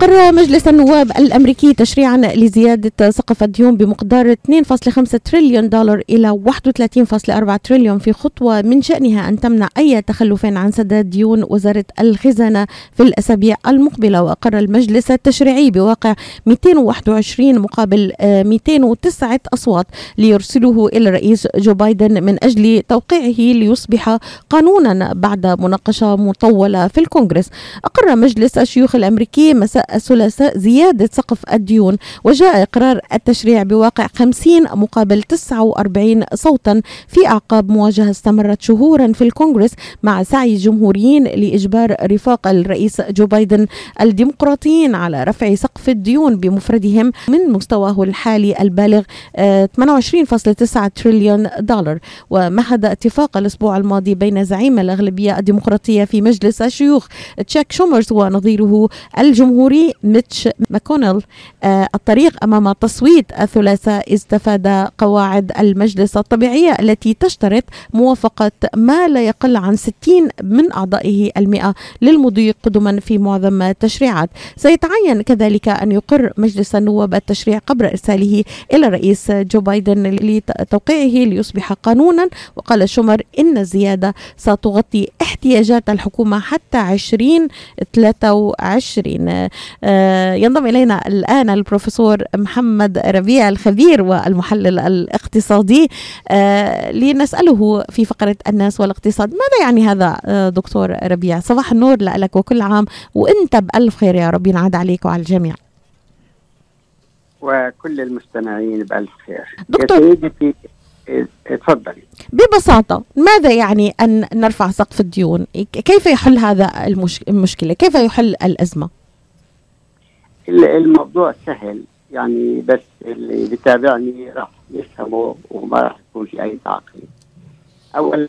أقر مجلس النواب الأمريكي تشريعا لزيادة سقف الديون بمقدار 2.5 تريليون دولار إلى 31.4 تريليون في خطوة من شأنها أن تمنع أي تخلف عن سداد ديون وزارة الخزانة في الأسابيع المقبلة. وأقر المجلس التشريعي بواقع 221 مقابل 209 أصوات ليرسله إلى الرئيس جو بايدن من أجل توقيعه ليصبح قانونا بعد مناقشة مطولة في الكونغرس. أقر مجلس الشيوخ الأمريكي مساء الثلاثاء زيادة سقف الديون وجاء إقرار التشريع بواقع 50 مقابل 49 صوتا في أعقاب مواجهة استمرت شهورا في الكونغرس مع سعي الجمهوريين لإجبار رفاق الرئيس جو بايدن الديمقراطيين على رفع سقف الديون بمفردهم من مستواه الحالي البالغ 28.9 آه، تريليون دولار. ومهد اتفاق الأسبوع الماضي بين زعيم الأغلبية الديمقراطية في مجلس الشيوخ تشاك شومرز ونظيره الجمهوري ميتش ماكونيل. آه، الطريق أمام تصويت الثلاثاء استفاد قواعد المجلس الطبيعية التي تشترط موافقة ما لا يقل عن 60 من أعضائه المئة للمضي قدما في معظم التشريعات. سيتعين كذلك أن يقر مجلس النواب التشريع قبل إرساله إلى الرئيس جو بايدن لتوقيعه ليصبح قانونا. وقال شومر إن الزيادة ستغطي احتياجات الحكومة حتى 2023 آه، ينضم إلينا الآن البروفيسور محمد ربيع الخبير والمحلل الاقتصادي. آه، لنسأله في فقرة الناس والاقتصاد ماذا يعني هذا آه، دكتور ربيع؟ صباح النور لك وكل عام وانت بألف خير يا رب ينعاد عليك وعلى الجميع. وكل المستمعين بألف خير. دكتور تفضلي ببساطة ماذا يعني أن نرفع سقف الديون؟ كيف يحل هذا المشكلة؟ كيف يحل الأزمة؟ الموضوع سهل يعني بس اللي بيتابعني راح يفهمه وما راح يكون في أي تعقيد. اولا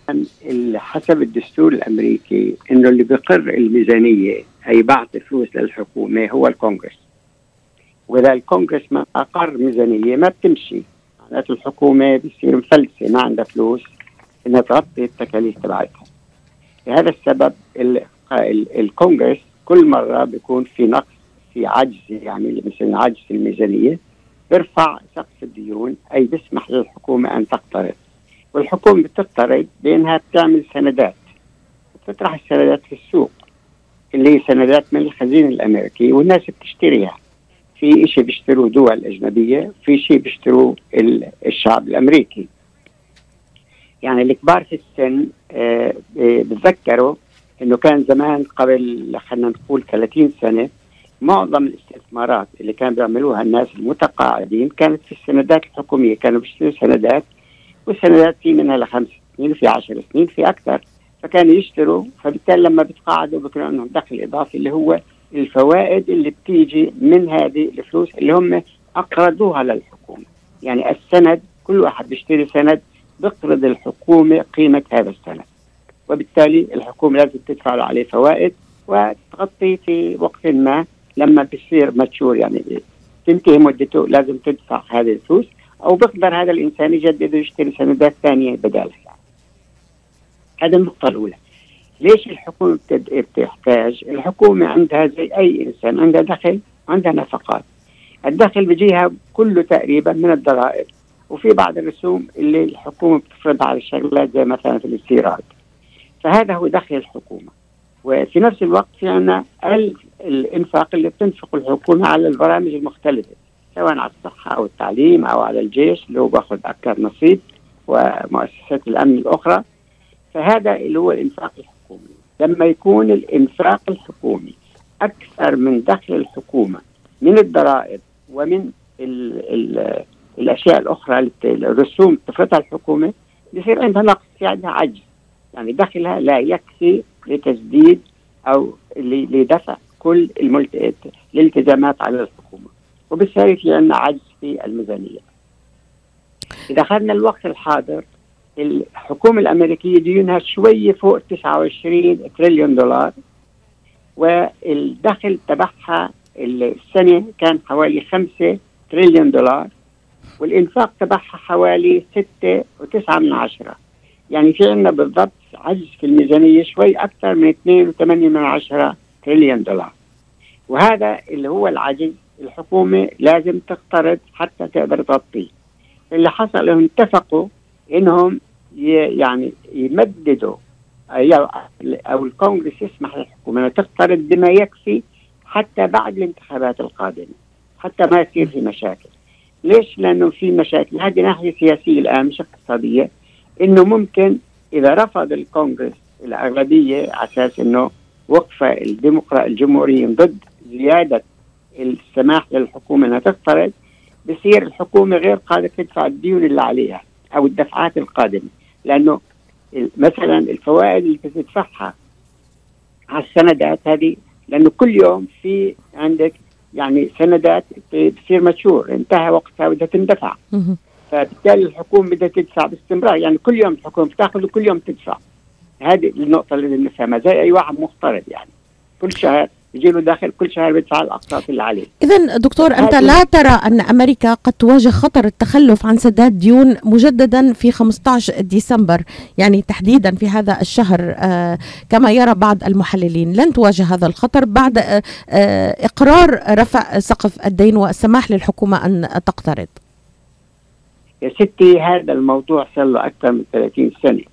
حسب الدستور الأمريكي إنه اللي بيقر الميزانية أي بعث فلوس للحكومة هو الكونغرس. وإذا الكونغرس ما أقر ميزانية ما بتمشي معناته الحكومة بتصير مفلسة ما عندها فلوس إنها تغطي التكاليف تبعتها. لهذا السبب الكونغرس كل مرة بيكون في نقص في عجز يعني مثل عجز الميزانية. بيرفع سقف الديون أي بيسمح للحكومة أن تقترض. والحكومة بتقترض بأنها بتعمل سندات. بتطرح السندات في السوق اللي هي سندات من الخزين الامريكي والناس بتشتريها. في شيء بيشتروه دول أجنبية في شيء بيشتروه الشعب الأمريكي. يعني الكبار في السن آه بتذكروا إنه كان زمان قبل خلينا نقول 30 سنة معظم الاستثمارات اللي كانوا بيعملوها الناس المتقاعدين كانت في السندات الحكومية كانوا بيشتروا سندات والسندات في منها لخمس سنين وفي عشر سنين في أكثر فكانوا يشتروا فبالتالي لما بيتقاعدوا بيكون عندهم دخل إضافي اللي هو الفوائد اللي بتيجي من هذه الفلوس اللي هم أقرضوها للحكومة. يعني السند كل واحد بيشتري سند بيقرض الحكومة قيمة هذا السند. وبالتالي الحكومة لازم تدفع عليه فوائد وتغطي في وقت ما لما بيصير ماتشور يعني تنتهي مدته لازم تدفع هذه الفلوس أو بيقدر هذا الإنسان يجدد ويشتري سندات ثانية بدالها يعني. هذه النقطة الأولى. ليش الحكومة بتحتاج؟ الحكومة عندها زي أي إنسان عندها دخل عندها نفقات. الدخل بيجيها كله تقريبا من الضرائب. وفي بعض الرسوم اللي الحكومة بتفرضها على الشغلات زي مثلا في الاستيراد. فهذا هو دخل الحكومة. وفي نفس الوقت في عندنا الإنفاق اللي بتنفقه الحكومة على البرامج المختلفة سواء على الصحة أو التعليم أو على الجيش اللي هو باخذ أكثر نصيب ومؤسسات الأمن الأخرى. فهذا اللي هو الإنفاق الحكومي. لما يكون الإنفاق الحكومي أكثر من دخل الحكومة من الضرائب ومن ال ال الأشياء الأخرى الرسوم تفرضها الحكومة بصير عندها نقص عندها عجز. يعني دخلها لا يكفي لتسديد أو لدفع. كل الالتزامات على الحكومة وبالتالي في عندنا عجز في الميزانية. إذا أخذنا الوقت الحاضر الحكومة الأمريكية ديونها شوية فوق 29 تريليون دولار والدخل تبعها السنة كان حوالي 5 تريليون دولار والإنفاق تبعها حوالي 6 و9 من عشرة يعني في عندنا بالضبط عجز في الميزانية شوي أكثر من 2.8 من عشرة تريليون دولار وهذا اللي هو العجز الحكومة لازم تقترض حتى تقدر تغطيه. اللي حصل انهم اتفقوا إنهم يعني يمددوا أو الكونغرس يسمح للحكومة إنها تقترض بما يكفي حتى بعد الانتخابات القادمة حتى ما يصير في مشاكل. ليش؟ لأنه في مشاكل. هذه ناحية سياسية الآن مش اقتصادية. إنه ممكن إذا رفض الكونغرس الأغلبية على أساس إنه وقف الديمقراط الجمهوريين ضد زيادة السماح للحكومة إنها تقترض بصير الحكومة غير قادرة تدفع الديون اللي عليها أو الدفعات القادمة. لأنه مثلا الفوائد اللي بتدفعها على السندات هذه لأنه كل يوم في عندك يعني سندات بتصير مشهور انتهى وقتها بدها تندفع. فبالتالي الحكومة بدها تدفع باستمرار. يعني كل يوم الحكومة بتأخذ وكل يوم تدفع. هذه النقطة اللي نفهمها زي أي واحد مقترض يعني. كل شهر يجي له داخل كل شهر بيدفع الأقساط اللي عليه. إذا دكتور أنت لا ترى أن أمريكا قد تواجه خطر التخلف عن سداد ديون مجددا في 15 ديسمبر يعني تحديدا في هذا الشهر آه كما يرى بعض المحللين. لن تواجه هذا الخطر بعد آه آه إقرار رفع سقف الدين والسماح للحكومة أن تقترض. يا ستي هذا الموضوع صار له أكثر من 30 سنة.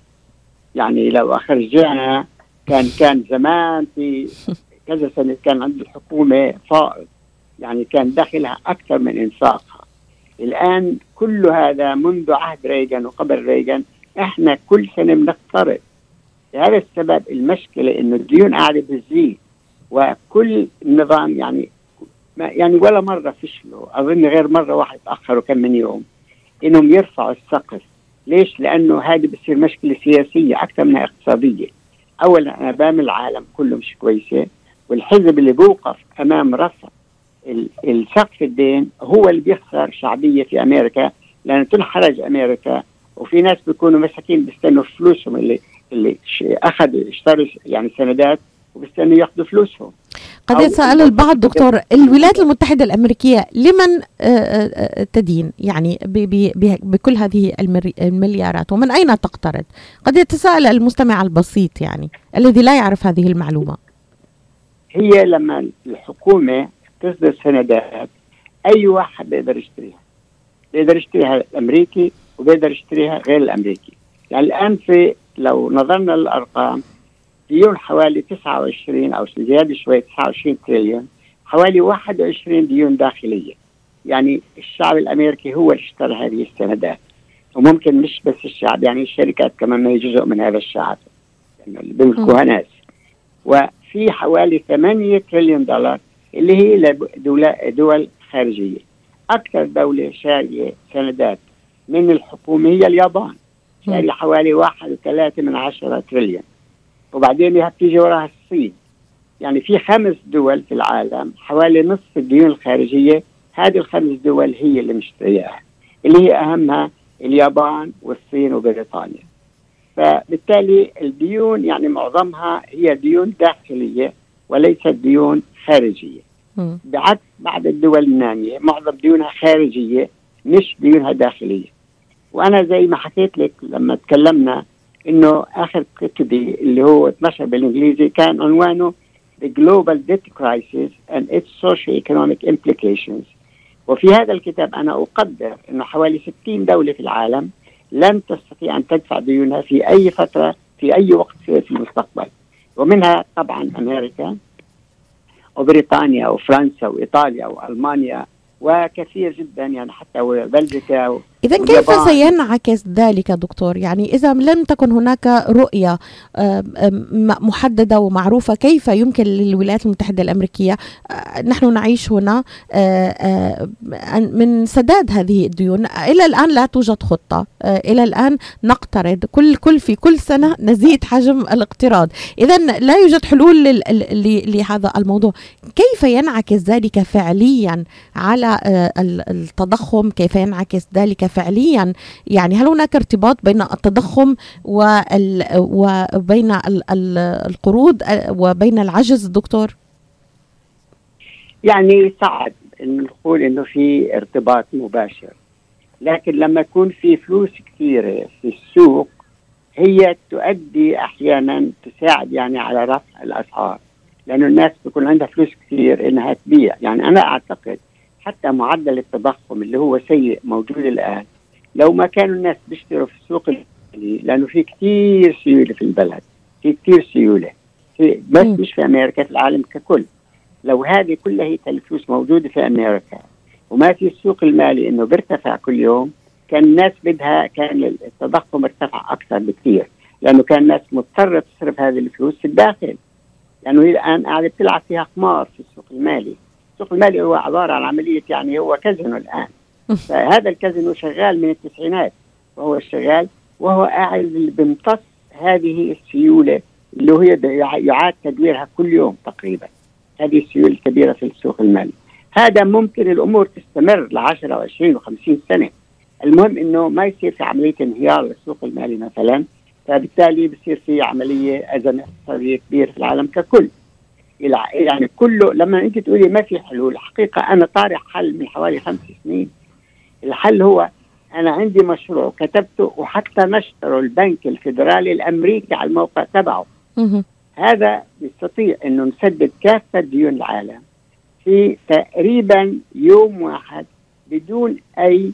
يعني لو رجعنا كان كان زمان في كذا سنة كان عند الحكومة فائض. يعني كان دخلها أكثر من إنفاقها. الآن كل هذا منذ عهد ريغان وقبل ريغان إحنا كل سنة بنقترض. لهذا السبب المشكلة إنه الديون قاعدة بتزيد وكل النظام يعني ما يعني ولا مرة فشلوا. أظن غير مرة واحد تأخروا كم من يوم. إنهم يرفعوا السقف. ليش؟ لأنه هذه بتصير مشكلة سياسية أكثر منها اقتصادية. اولا امام العالم كله مش كويسة والحزب اللي بوقف أمام رفع السقف الدين هو اللي بيخسر شعبية في أمريكا لأنه تنحرج أمريكا. وفي ناس بيكونوا مساكين بيستنوا فلوسهم اللي اللي أخذوا اشتروا يعني سندات وبيستنوا يأخذوا فلوسهم. قد يتساءل البعض دكتور الولايات المتحدة الأمريكية لمن آه، آه، تدين؟ يعني بكل هذه المليارات ومن أين تقترض؟ قد يتساءل المستمع البسيط يعني الذي لا يعرف هذه المعلومة. هي لما الحكومة تصدر سندات أي واحد بيقدر يشتريها. بيقدر يشتريها الأمريكي وبيقدر يشتريها غير الأمريكي. يعني الآن في لو نظرنا للأرقام ديون حوالي 29 أو زيادة شوي 29 تريليون. حوالي 21 ديون داخلية. يعني الشعب الأمريكي هو اللي اشترى هذه السندات. وممكن مش بس الشعب يعني الشركات كمان ما هي جزء من هذا الشعب. يعني اللي بيملكوها ناس. وفي حوالي 8 تريليون دولار اللي هي لدول دول خارجية. أكثر دولة شارية سندات من الحكومة هي اليابان. شارية حوالي واحد وثلاثة من عشرة تريليون. وبعدين بتيجي وراها الصين. يعني في خمس دول في العالم حوالي نصف الديون الخارجية هذه الخمس دول هي اللي مشترياها اللي هي أهمها اليابان والصين وبريطانيا. فبالتالي الديون يعني معظمها هي ديون داخلية وليست ديون خارجية. بعكس بعض الدول النامية معظم ديونها خارجية مش ديونها داخلية. وأنا زي ما حكيت لك لما تكلمنا إنه آخر كتبي اللي هو 12 بالإنجليزي كان عنوانه The Global Debt Crisis and its Socio-Economic Implications. وفي هذا الكتاب أنا أقدر إنه حوالي 60 دولة في العالم لن تستطيع أن تدفع ديونها في أي فترة في أي وقت في المستقبل. ومنها طبعا أمريكا وبريطانيا وفرنسا وإيطاليا وألمانيا وكثير جدا يعني حتى بلجيكا إذا كيف سينعكس ذلك دكتور؟ يعني إذا لم تكن هناك رؤية محددة ومعروفة كيف يمكن للولايات المتحدة الأمريكية آه، نحن نعيش هنا آه، آه، من سداد هذه الديون. إلى الآن لا توجد خطة. إلى الآن نقترض. كل كل في كل سنة نزيد حجم الاقتراض. إذا لا يوجد حلول لهذا الموضوع. كيف ينعكس ذلك فعليا على التضخم؟ كيف ينعكس ذلك فعليا يعني هل هناك ارتباط بين التضخم وبين القروض وبين العجز دكتور؟ يعني صعب نقول إنه في ارتباط مباشر لكن لما يكون في فلوس كثيرة في السوق هي تؤدي أحيانا تساعد يعني على رفع الأسعار لأنه الناس بيكون عندها فلوس كثير إنها تبيع يعني أنا أعتقد حتى معدل التضخم اللي هو سيء موجود الآن. لو ما كانوا الناس بيشتروا في السوق المالي لأنه في كثير سيولة في البلد في كثير سيولة. في بس. مش في أمريكا في العالم ككل. لو هذه كلها هي الفلوس موجودة في أمريكا وما في السوق المالي إنه بيرتفع كل يوم كان الناس بدها كان التضخم ارتفع أكثر بكثير لأنه كان الناس مضطرة تصرف هذه الفلوس في الداخل. لأنه هي الآن قاعدة بتلعب فيها قمار في السوق المالي. السوق المالي هو عبارة عن عملية يعني هو كازينو الآن. فهذا الكازينو شغال من التسعينات وهو شغال وهو قاعد بيمتص هذه السيولة اللي هي يعاد تدويرها كل يوم تقريبا. هذه السيولة الكبيرة في السوق المالي. هذا ممكن الأمور تستمر ل 10 و20 و50 سنة. المهم إنه ما يصير في عملية انهيار للسوق المالي مثلا فبالتالي بصير في عملية أزمة اقتصاديه كبيرة في العالم ككل. يعني كله لما انت تقولي ما في حلول الحقيقة أنا طارح حل من حوالي خمس سنين. الحل هو أنا عندي مشروع كتبته وحتى نشره البنك الفيدرالي الأمريكي على الموقع تبعه. هذا نستطيع إنه نسدد كافة ديون العالم في تقريبا يوم واحد بدون أي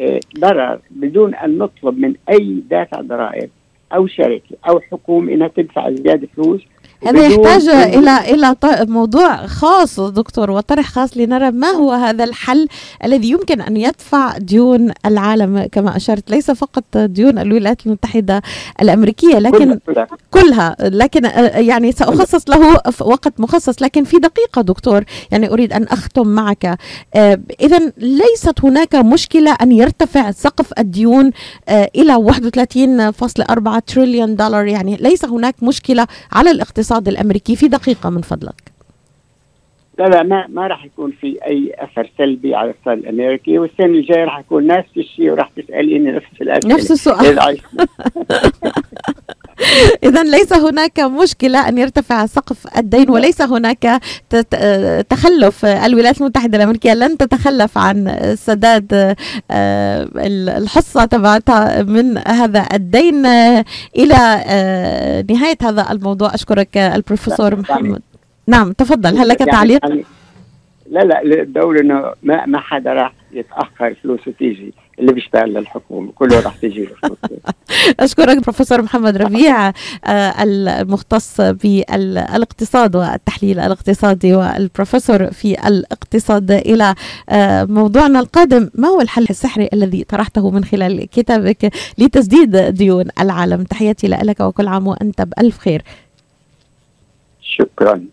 آه، ضرر بدون أن نطلب من أي دافع ضرائب أو شركة أو حكومة إنها تدفع زيادة فلوس. هذا يحتاج إلى إلى موضوع خاص دكتور وطرح خاص لنرى ما هو هذا الحل الذي يمكن أن يدفع ديون العالم. كما أشرت ليس فقط ديون الولايات المتحدة الأمريكية لكن كل- كلها. لكن آه، يعني سأخصص له وقت مخصص لكن في دقيقة دكتور يعني أريد أن أختم معك. إذا ليست هناك مشكلة أن يرتفع سقف الديون آه، إلى 31.4 تريليون دولار. يعني ليس هناك مشكلة على الاقتصاد. الأمريكي في دقيقة من فضلك. لا لا ما ما راح يكون في أي أثر سلبي على الاقتصاد الأمريكي والسنة الجاية راح يكون نفس الشيء وراح تسأليني نفس الأسئلة. نفس السؤال. العيش. إذا ليس هناك مشكلة أن يرتفع سقف الدين وليس هناك تخلف. الولايات المتحدة الأمريكية لن تتخلف عن سداد آه، الحصة تبعتها من هذا الدين. إلى آه، نهاية هذا الموضوع أشكرك البروفيسور محمد. نعم تفضل. هل لك يعني- تعليق؟ لا لا الدولة إنه ما ما حدا راح يتأخر فلوسه تيجي اللي بيشتغل للحكومة كله راح تيجي له أشكرك بروفيسور محمد ربيع آه، المختص بالإقتصاد والتحليل الاقتصادي والبروفيسور في الاقتصاد إلى آه، موضوعنا القادم. ما هو الحل السحري الذي طرحته من خلال كتابك لتسديد ديون العالم؟ تحياتي لك وكل عام وأنت بألف خير. شكرا.